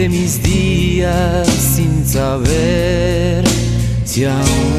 de mis días sin saber si aún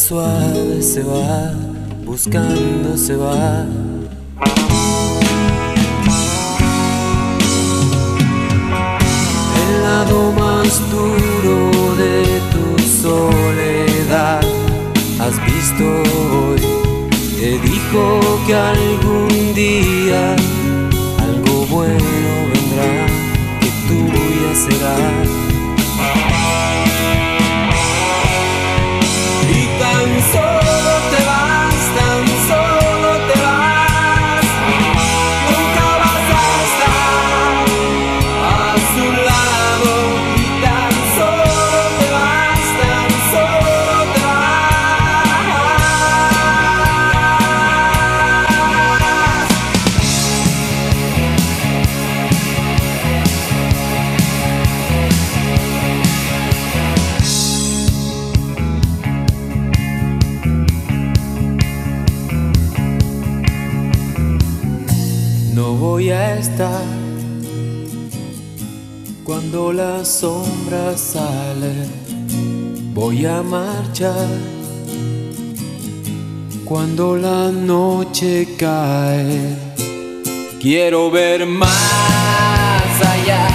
suave se va, buscando se va. El lado más duro de tu soledad has visto hoy. Te dijo que algún día algo bueno vendrá, que tuya será. La sombra sale. Voy a marchar cuando la noche cae. Quiero ver más allá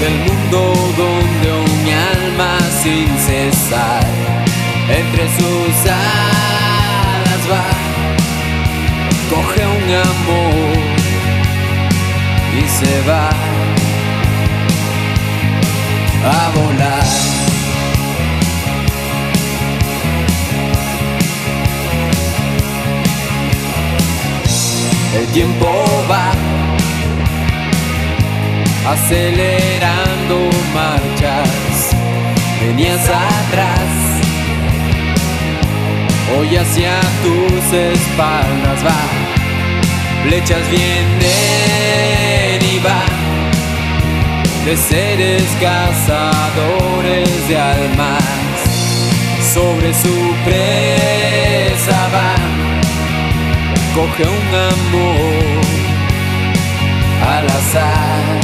del mundo donde mi alma sin cesar entre sus alas va coge un amor y se va El tiempo va acelerando marchas, venías atrás, hoy hacia tus espaldas va, flechas vienen de seres cazadores de almas. Sobre su presa va, coge un amor al azar.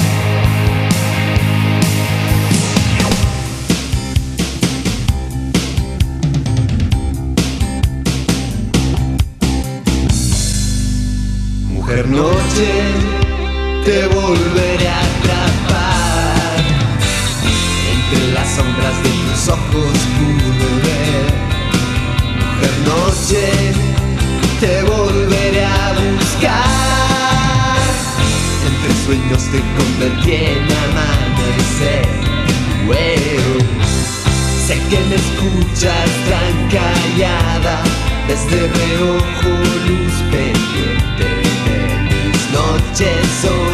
Mujer noche te volveré a atrapar sombras de tus ojos pude ver. Mujer noche, te volveré a buscar. Entre sueños te convertí en amanecer. Well, sé que me escuchas tan callada, desde reojo luz pendiente de mis noches.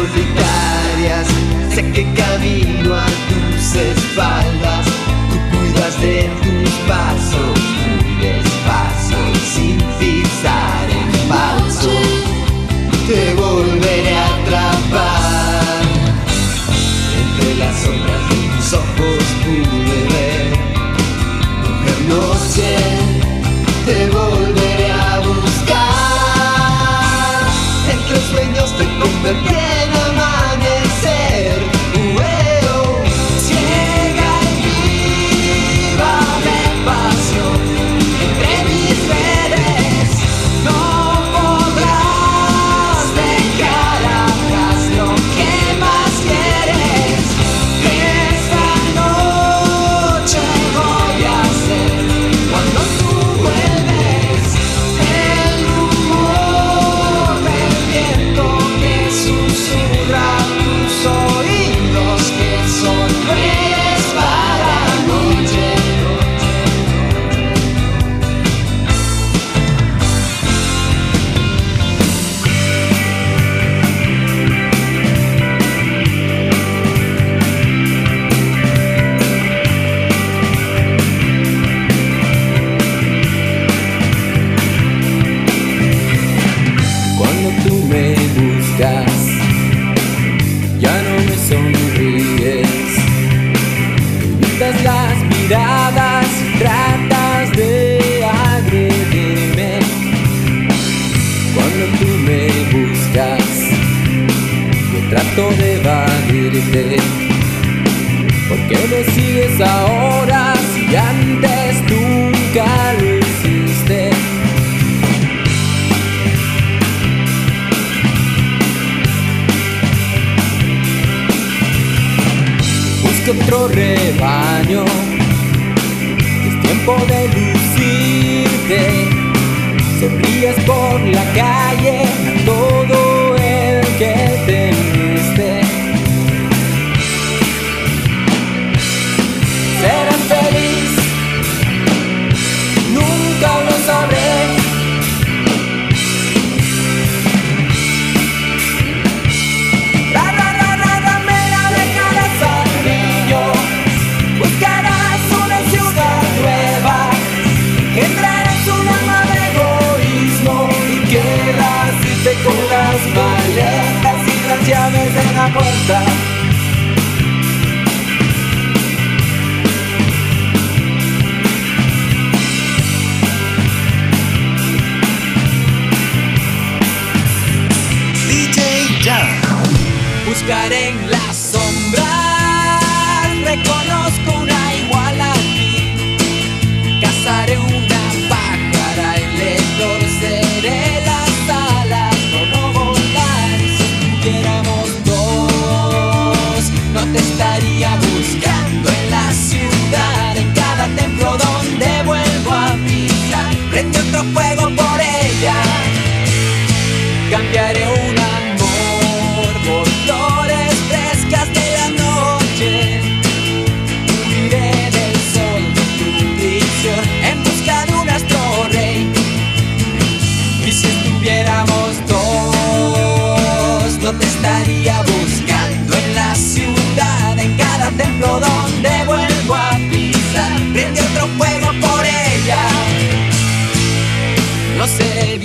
la calle. down. Who's got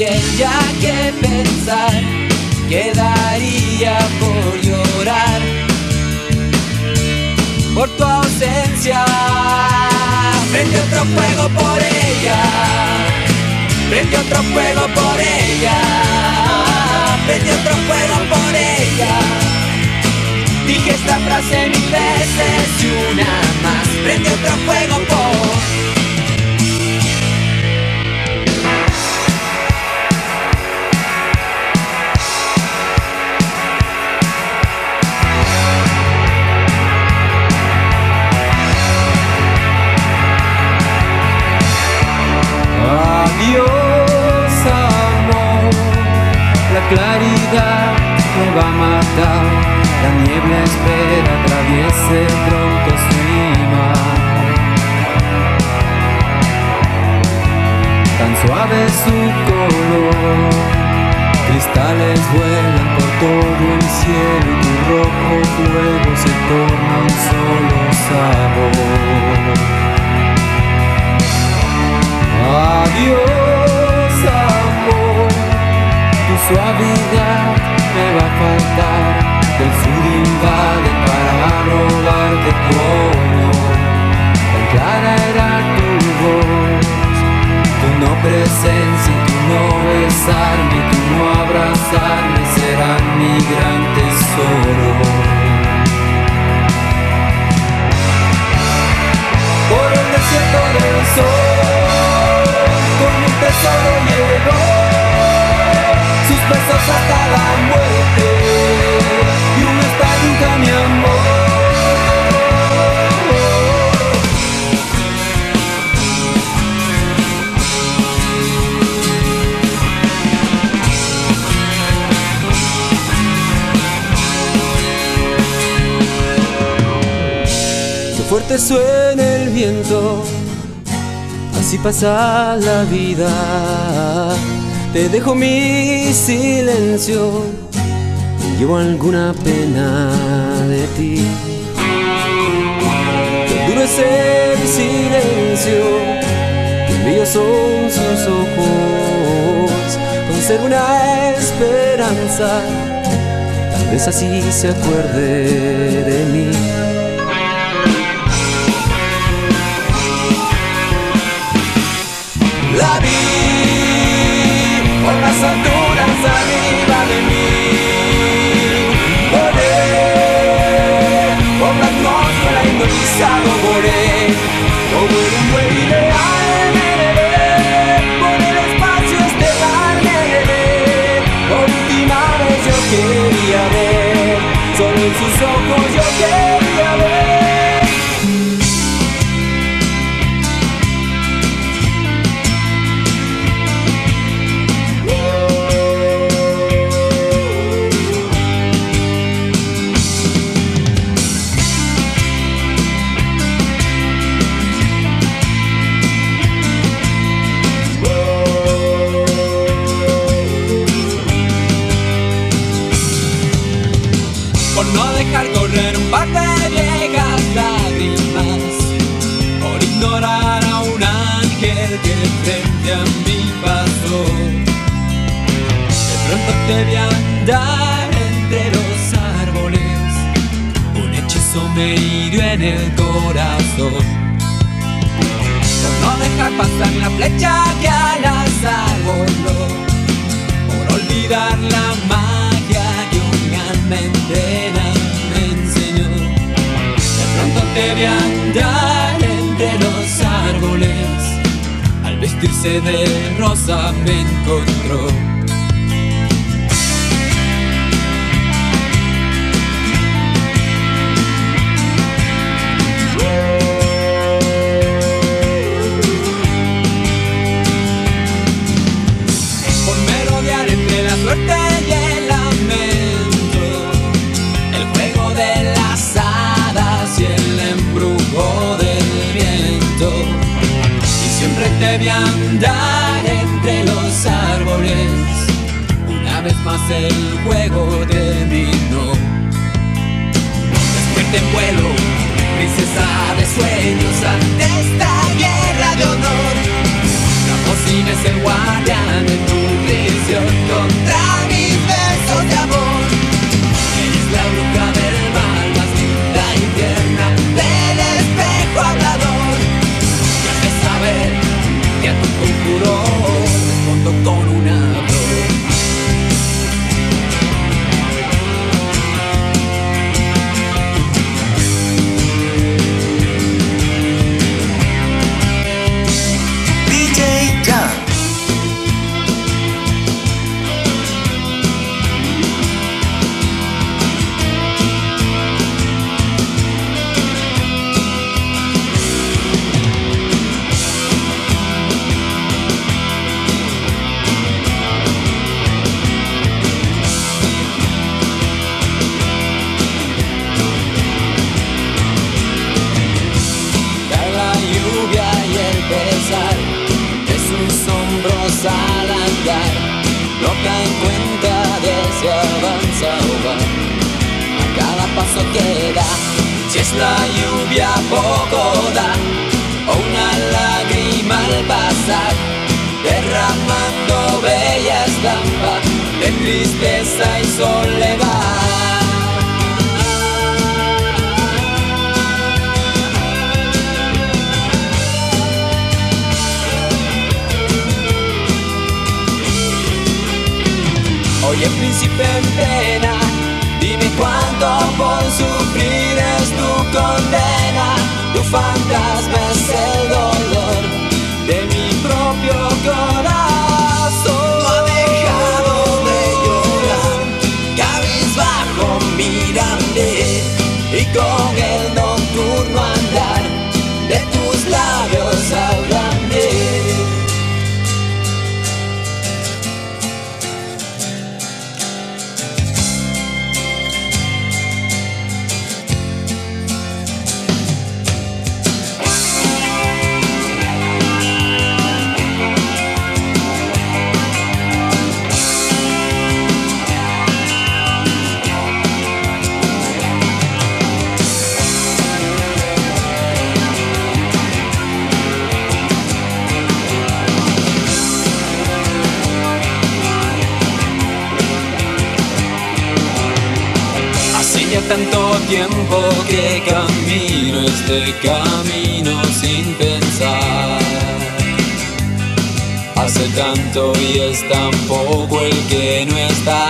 alguien ya que pensar, quedaría por llorar por tu ausencia. Prende otro fuego por ella, prende otro fuego por ella, prende otro fuego por ella. Dije esta frase mil veces y una más, prende otro fuego por suavidad me va a faltar. Del sur invade para robarte tu honor. Tan clara era tu voz, tu no presencia, tu no besarme, tu no abrazarme serán mi gran tesoro. Por el desierto fuerte suena el viento, así pasa la vida. Te dejo mi silencio, llevo alguna pena de ti. Qué duro es el silencio, qué bellos son sus ojos. Conservo una esperanza, tal vez así se acuerde de mí. Vi De pronto te vi andar entre los árboles, un hechizo me hirió en el corazón. Por no dejar pasar la flecha que al azar voló, por olvidar la magia que un alma entera me enseñó. De pronto te vi andar entre los árboles, al vestirse de rosa me encontró. Es el guardián de tu prisión. Contra la lluvia poco da o una lágrima al pasar, derramando bella estampa de tristeza y soledad. Oye príncipe en pena, dime cuánto por tu condena. Tu fantasma es el tiempo que camino este camino sin pensar. Hace tanto y es tan poco el que no está.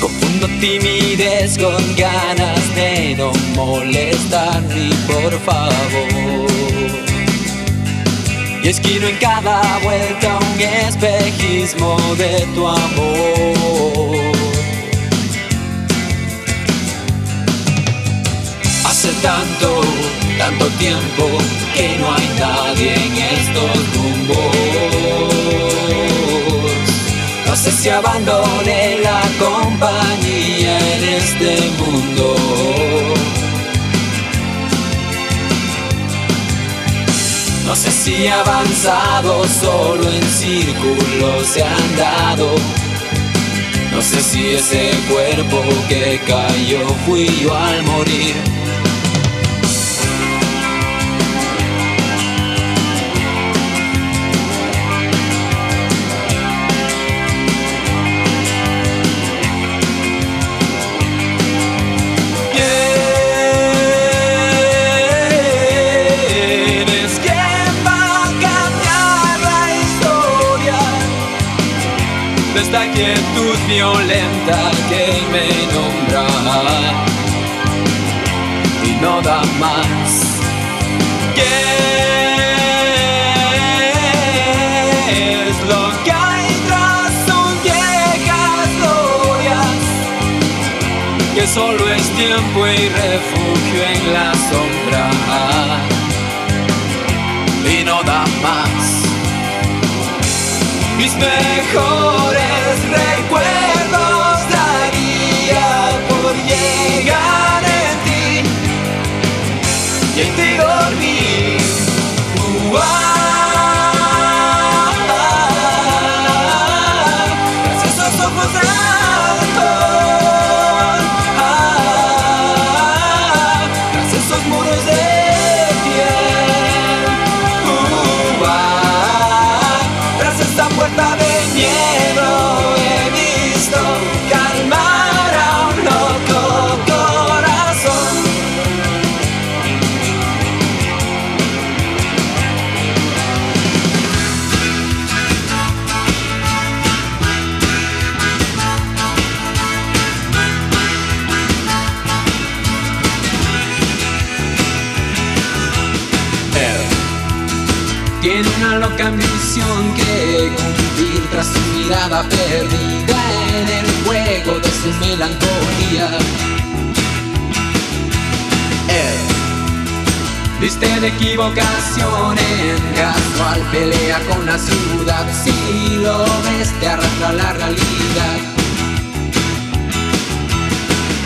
Confundo timidez con ganas de no molestar ni por favor. Y esquino en cada vuelta un espejismo de tu amor. Hace tanto, tanto tiempo que no hay nadie en estos rumbos. No sé si abandone la compañía en este mundo. No sé si avanzado solo en círculos he andado. No sé si ese cuerpo que cayó fui yo al morir. Solo es tiempo y refugio en la sombra y no da más. Mis mejores recuerdos loca ambición que cumplir tras su mirada perdida en el juego de su melancolía. Él viste de equivocación en casual pelea con la ciudad. Si lo ves, te arrastra la realidad.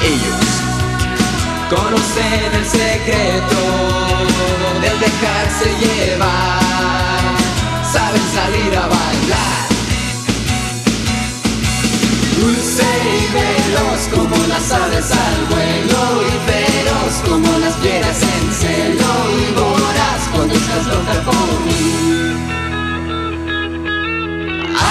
Ellos conocen el secreto aves al vuelo y feroz como las fieras en celo y voraz cuando estás loca por mí.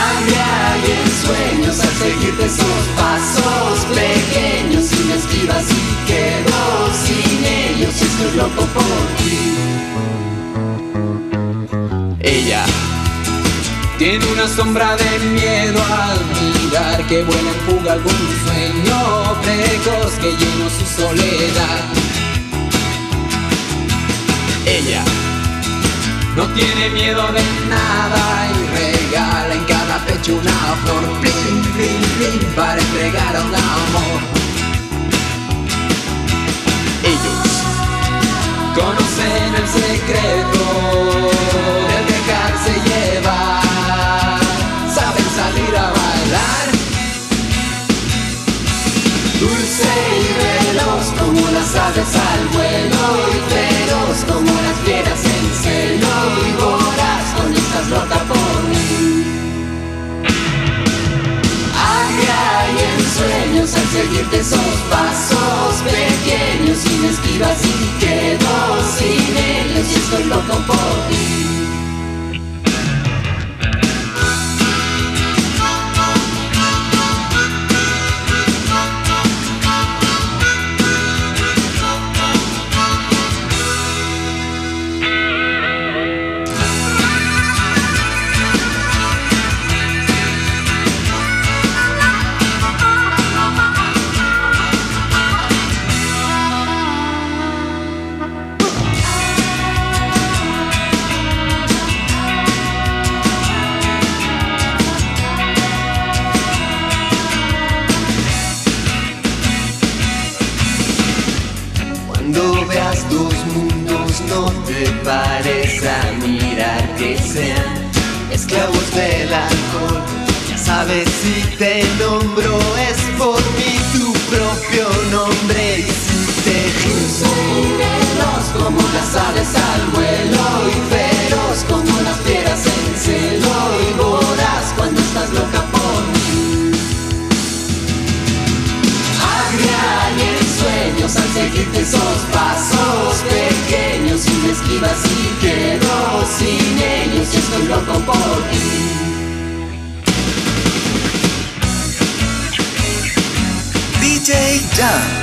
Había y en sueños al seguirte sus pasos pequeños y me esquivas y quedo sin ellos y estoy loco por ti. Ella tiene una sombra de miedo al mirar que vuela en fuga algún sueño precoz que llenó su soledad. Ella no tiene miedo de nada y regala en cada pecho una flor, blin, blin, blin, para entregar a un amor. Ellos conocen el secreto Dulce y veloz como las aves al vuelo y feroz como las fieras en celo y voraz cuando estás loca por mí. Agra y en sueños al seguirte esos pasos pequeños sin esquivas y quedo sin ellos y estoy loco por te pares a mirar que sean esclavos del alcohol. Ya sabes si te nombro es por mí tu propio nombre y si te veloz como las aves al vuelo y feroz seguirte esos pasos pequeños sin esquivas y quedo sin ellos y estoy loco por ti. DJ.